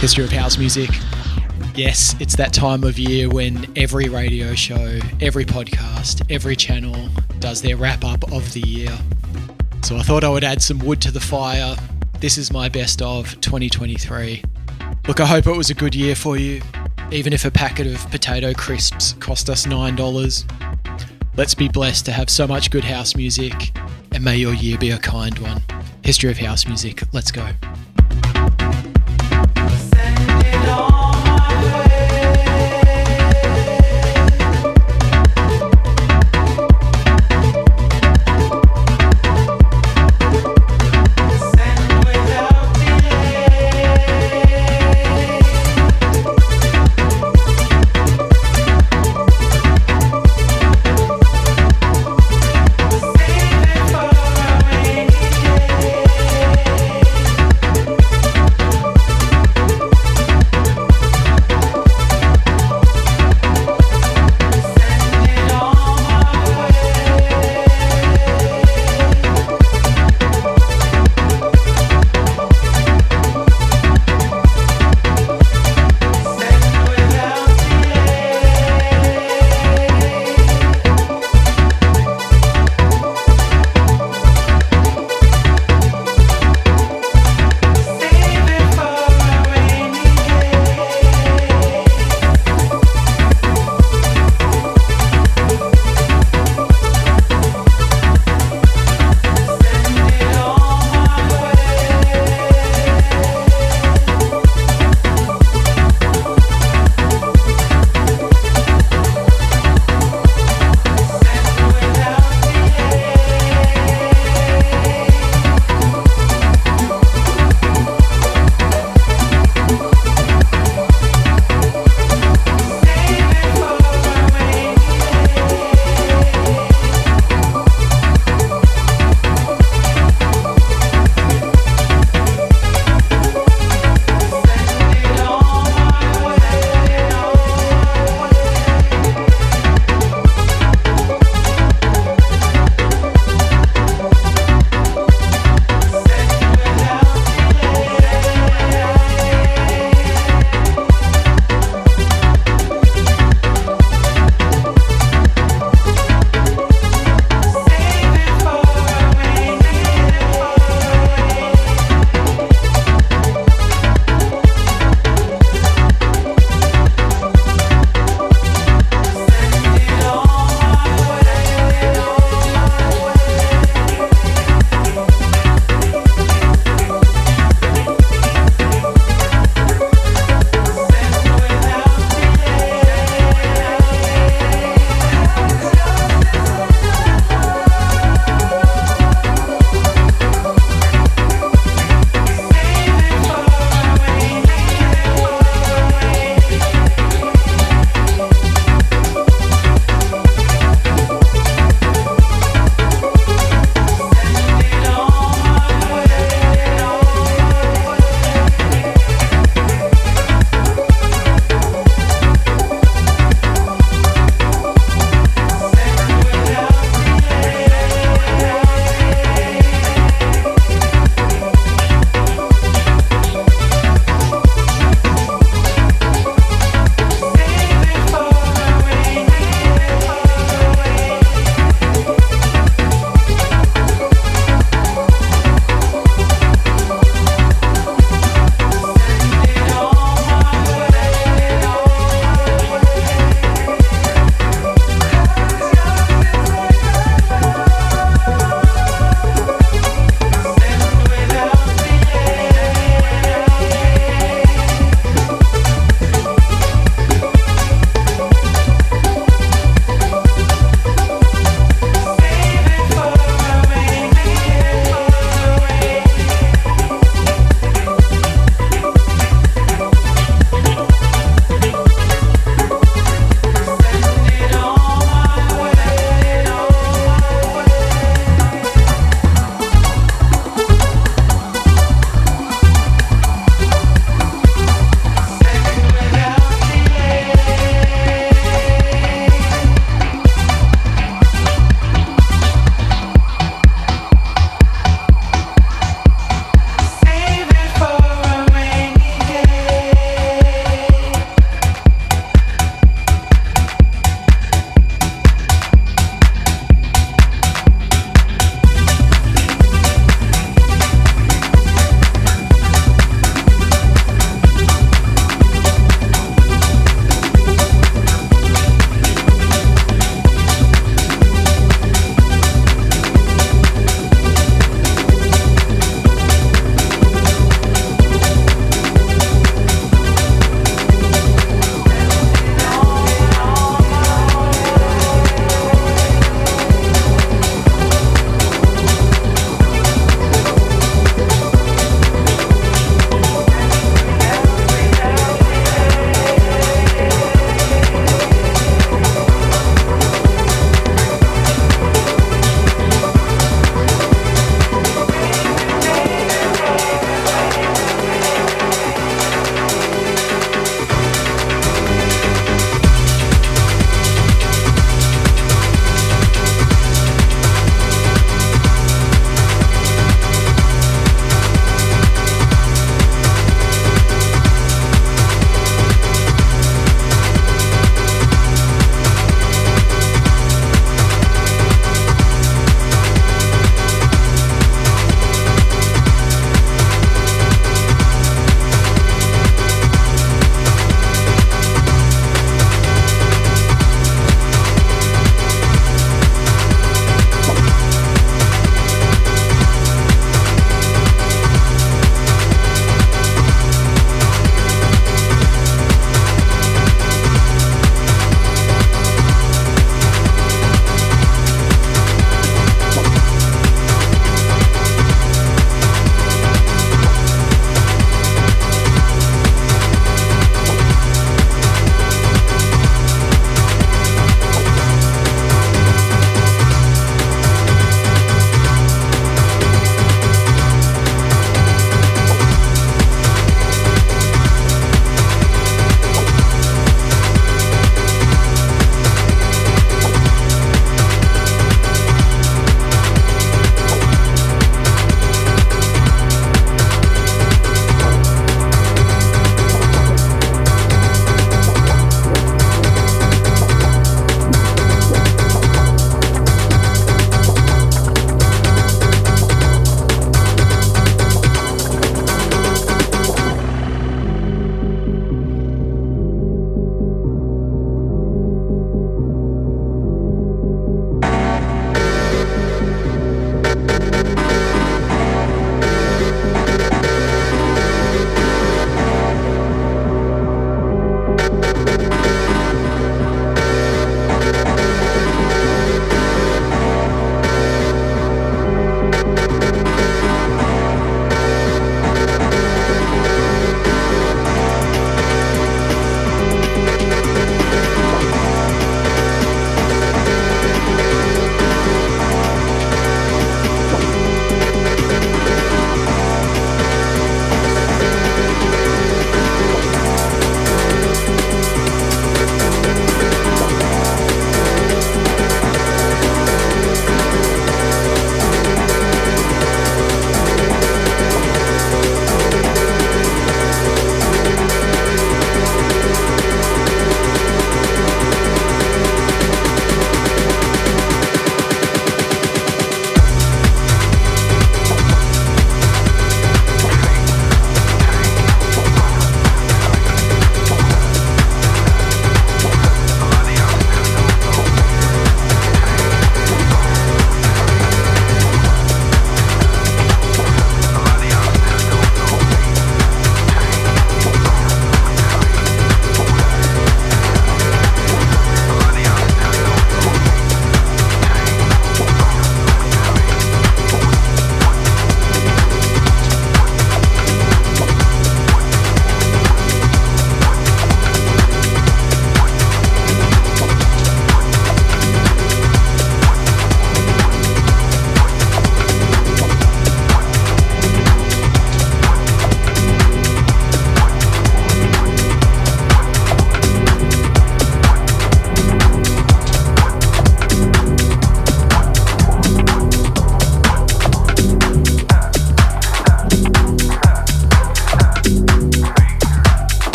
History of house music. Yes, it's that time of year when every radio show, every podcast, every channel does their wrap up of the year. So I thought I would add some wood to the fire. This is my best of 2023. Look, I hope it was a good year for you, even if a packet of potato crisps cost us $9. Let's be blessed to have so much good house music, and may your year be a kind one. History of house music, let's go.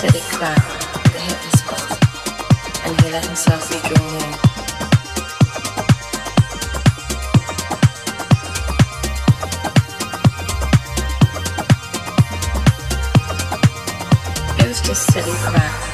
Silly crap that hit the spot, and he let himself be drawn in. It was just silly crap.